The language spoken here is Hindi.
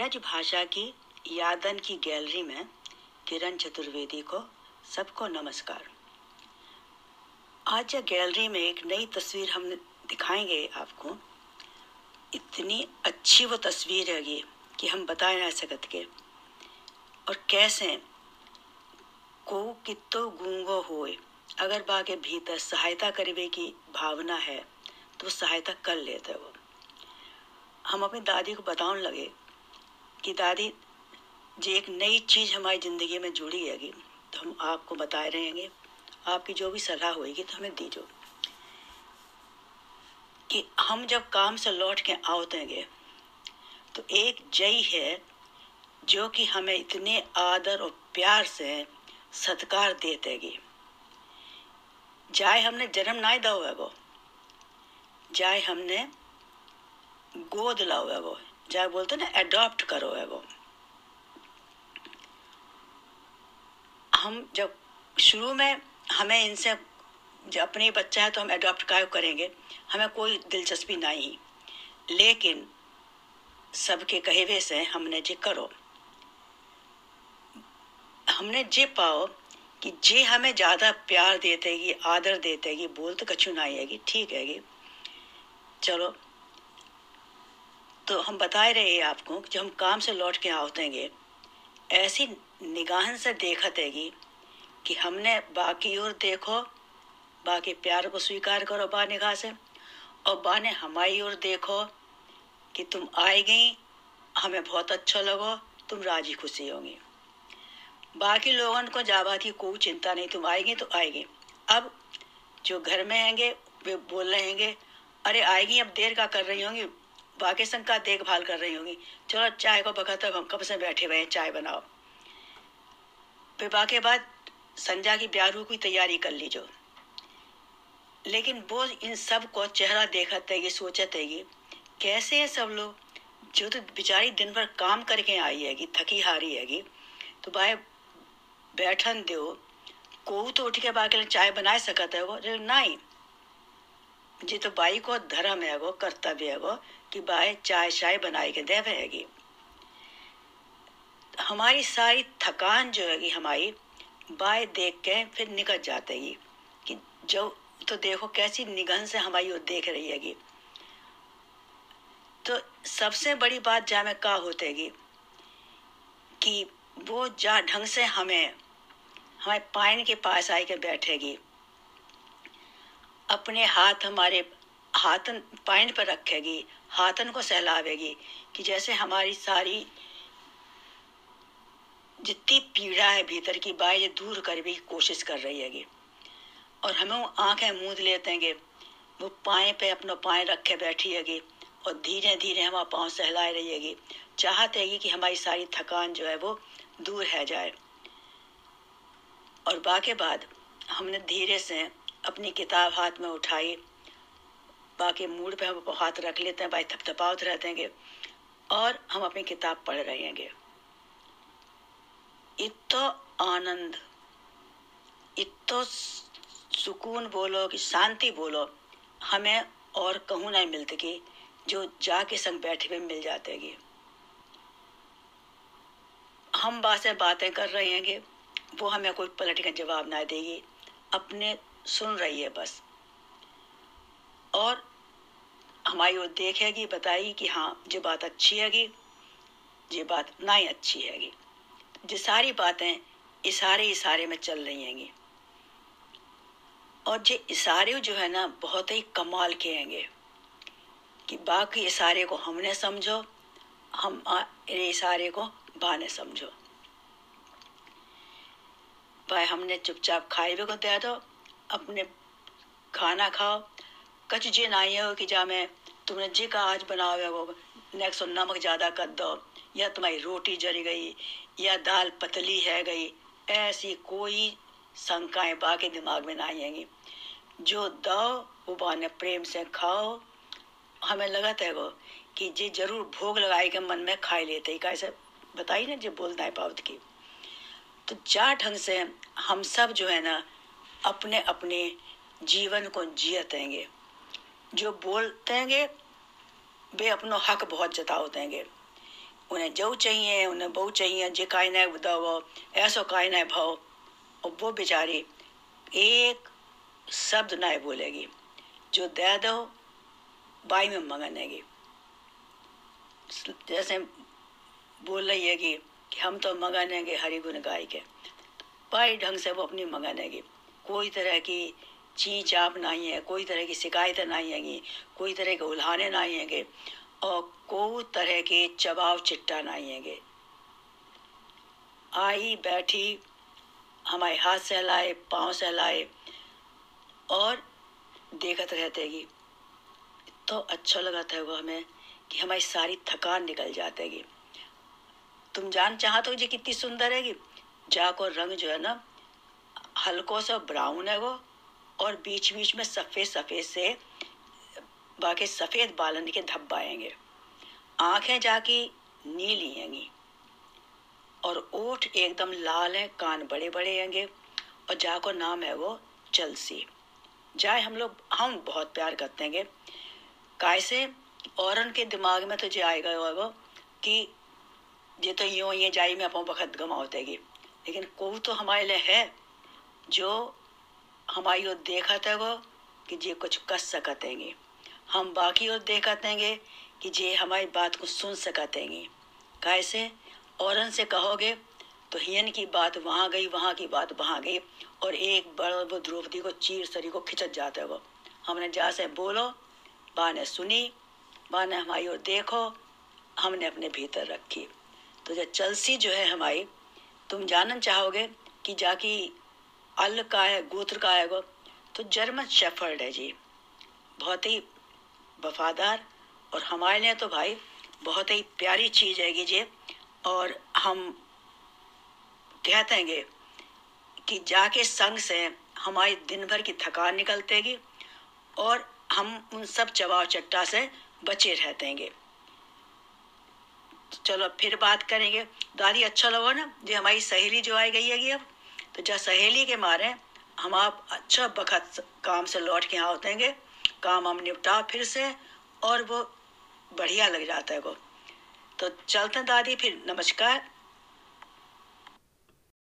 ब्रज भाषा की यादन की गैलरी में किरण चतुर्वेदी को सबको नमस्कार। आज गैलरी में एक नई तस्वीर हम दिखाएँगे आपको। इतनी अच्छी वो तस्वीर है ये कि हम बता ना सकत और कैसे? को कितो गूंगो होए। अगर बा के भीतर सहायता करवे की भावना है तो सहायता कर लेते वो। हम अपनी दादी को बताने लगे कि दादी जी, एक नई चीज़ हमारी ज़िंदगी में जुड़ी हैगी तो हम आपको बताए रहेंगे। आपकी जो भी सलाह होगी तो हमें दीजो कि हम जब काम से लौट के आवतेंगे तो एक जय है, जो कि हमें इतने आदर और प्यार से सत्कार देतेगी। जाए हमने जन्म ना दो है वो। जाए हमने गोद लाओ है वो। जाए बोलते ना अडॉप्ट करो है वो। हम जब शुरू में हमें इनसे अपने बच्चा है तो हम अडॉप्ट काय करेंगे। हमें कोई दिलचस्पी नहीं। लेकिन सबके कहेवे से हमने जे करो। हमने जे पाओ कि जे हमें ज़्यादा प्यार देते आदर देते बोल तो कछु ना आएगी ठीक है चलो तो हम बताए रहे हैं आपको कि जब हम काम से लौट के आवतेंगे ऐसी निगाहन से देखत हैगी कि हमने बाकी और देखो, बाकी प्यार को स्वीकार करो बा निगाह से, और बा ने हमारी ओर देखो कि तुम आए गई, हमें बहुत अच्छा लगो, तुम राज़ी खुशी होंगी। बाकी लोगों को जावा की कोई चिंता नहीं, तुम आएगी तो आएगी। अब जो घर में हैंगे वे बोल रहे अरे आएगी, अब देर का कर रही होंगी बाकी का देखभाल कर रही होंगी। चलो, चाय को बखत हम कब से बैठे हुए हैं, चाय बनाओ। फिर बाकी बाद संजा की ब्यारू की तैयारी कर लीजो। लेकिन वो इन सबको चेहरा देखा है सोचते है कैसे है सब लोग, जो तो बेचारी दिन भर काम करके आई हैगी, थकी हारी हैगी तो भाई बैठन दो को तो उठ के बाकी चाय बना सकता है वो, नहीं। जी तो बाई को धर्म है वो, कर्तव्य है वो, कि बाई चाय चाय बनाई के दे रहेगी। हमारी सारी थकान जो है हमारी बाय देख के फिर निकल जातेगी, कि जो तो देखो कैसी निगन से हमारी वो देख रही हैगी। तो सबसे बड़ी बात जा में का होतेगी, कि वो जा ढंग से हमें हमारे पाइन के पास आई के बैठेगी अपने हाथ हमारे हाथन पाइन पर रखेगी, हाथन को सहलावेगी, कि जैसे हमारी सारी जितनी पीड़ा है भीतर की बाई दूर करने की कोशिश कर रही हैगी। और हमें वो आँखें मूंद लेते हैं वो पाए पे अपना पाए रखे बैठी हैगी, और धीरे धीरे हमारा पाँव सहलाए रही हैगी। चाहते है कि हमारी सारी थकान जो है वो दूर है जाए। और बाके बाद हमने धीरे से अपनी किताब हाथ में उठाई। बाकी मूड पे हम हाथ रख लेते हैं, भाई थपथपावत रहते हैं और हम अपनी किताब पढ़ रहे हैं इतो आनंद इतो सुकून बोलो कि शांति बोलो, हमें और कहूँ नहीं मिलती कि जो जाके संग बैठे हुए मिल जाते हैं हम बातें बातें कर रहे हैं वो हमें कोई पलट का जवाब ना देगी। अपने सुन रही है बस। और हमारी वो देखेगी, बताएगी कि हाँ जो बात अच्छी हैगी ये बात ना ही अच्छी हैगी जो सारी बातें इशारे इशारे में चल रही हैंगी और ये इशारे जो है ना, बहुत ही कमाल के हैंगे कि। बाकी इशारे को हमने समझो, हम इशारे को बाने समझो। भाई, हमने चुपचाप खाए भी को दे दो अपने खाना खाओ। कच जे ना हो कि जा मैं तुमने जे का आज बनाओ वो नेक्स्ट नमक ज़्यादा कर दो। या तुम्हारी रोटी जल गई, या दाल पतली है गई, ऐसी कोई शंकाएँ बाकी दिमाग में ना आएँगी। जो दो, वो बाने प्रेम से खाओ। हमें लगा था वो कि जे ज़रूर भोग लगाए के मन में खाई लेते ही। कैसे? बताई ना, जो बोलना है पावत की। तो जा ढंग से हम सब जो है ना अपने अपने जीवन को जियतेंगे जो बोलते हैं वे अपनो हक बहुत जताओ देंगे। उन्हें जो चाहिए उन्हें बहु चाहिए जे काई न दो ऐसो काई न भाव और वो बेचारी एक शब्द ना बोलेगी जो दे दो बाई में मंगनेगी। जैसे बोल रही है कि, कि हम तो मंगानेंगे हरि गुण गाय के। बाई ढंग से वो अपनी मंगानेगी। कोई तरह की ची चाप नहीं है, कोई तरह की शिकायतें नहीं हैगी, कोई तरह के उल्हाने नहीं हैंगे और कोई तरह के चबाव चिट्टा नहीं हैंगे। आई बैठी, हमारे हाथ सहलाए पाँव सहलाए और देखत रहते गी तो अच्छा लगा था वो हमें कि हमारी सारी थकान निकल जातेगी तुम जान चाहते हो जी कितनी सुंदर है जाको रंग जो है ना हल्को सा ब्राउन है वो, और बीच बीच में सफ़ेद सफ़ेद से, बाकी सफ़ेद बालन के धब्बा आएँगे। आँखें जाकी नीली हैंगी, और ओठ एकदम लाल है, कान बड़े बड़े हैंगे, और जाको नाम है वो चलसी जाए हम लोग, हम बहुत प्यार करते हैं। कैसे और के दिमाग में तो जो आएगा वो कि ये तो यूँ ये जाई में अपन वक्त गमाओतेगी लेकिन को तो हमारे लिए है। जो हमारी ओर देखा था वो कि जे कुछ कर सकतेंगे हम बाकी ओर देखा देंगे कि जे हमारी बात को सुन सकतेंगे कैसे? औरन से कहोगे तो हियन की बात वहाँ गई, वहाँ की बात वहाँ गई, और एक बड़ वो द्रौपदी को, चीर सरी को खिंचत जाते वो। हमने जा से बोलो बा ने सुनी बा ने हमारी ओर देखो, हमने अपने भीतर रखी। तो जो चलसी जो है हमारी, तुम जानन चाहोगे कि जाकी अल का है, गोत्र का है वो तो जर्मन शेफर्ड है जी। बहुत ही वफादार और हमारे लिए तो भाई बहुत ही प्यारी चीज़ है जी। और हम कहते हैं कि जाके संग से हमारी दिन भर की थकान निकलतेगी और हम उन सब चबाव चट्टा से बचे रहते हैं चलो, फिर बात करेंगे। दादी अच्छा लगा ना जी हमारी सहेली जो आई गई है अब। तो जहाँ सहेली के मारे, हम आप अच्छा बखत काम से लौट के यहाँ होते काम हम निपटा फिर से, और वो बढ़िया लग जाता है वो। तो चलते दादी, फिर नमस्कार।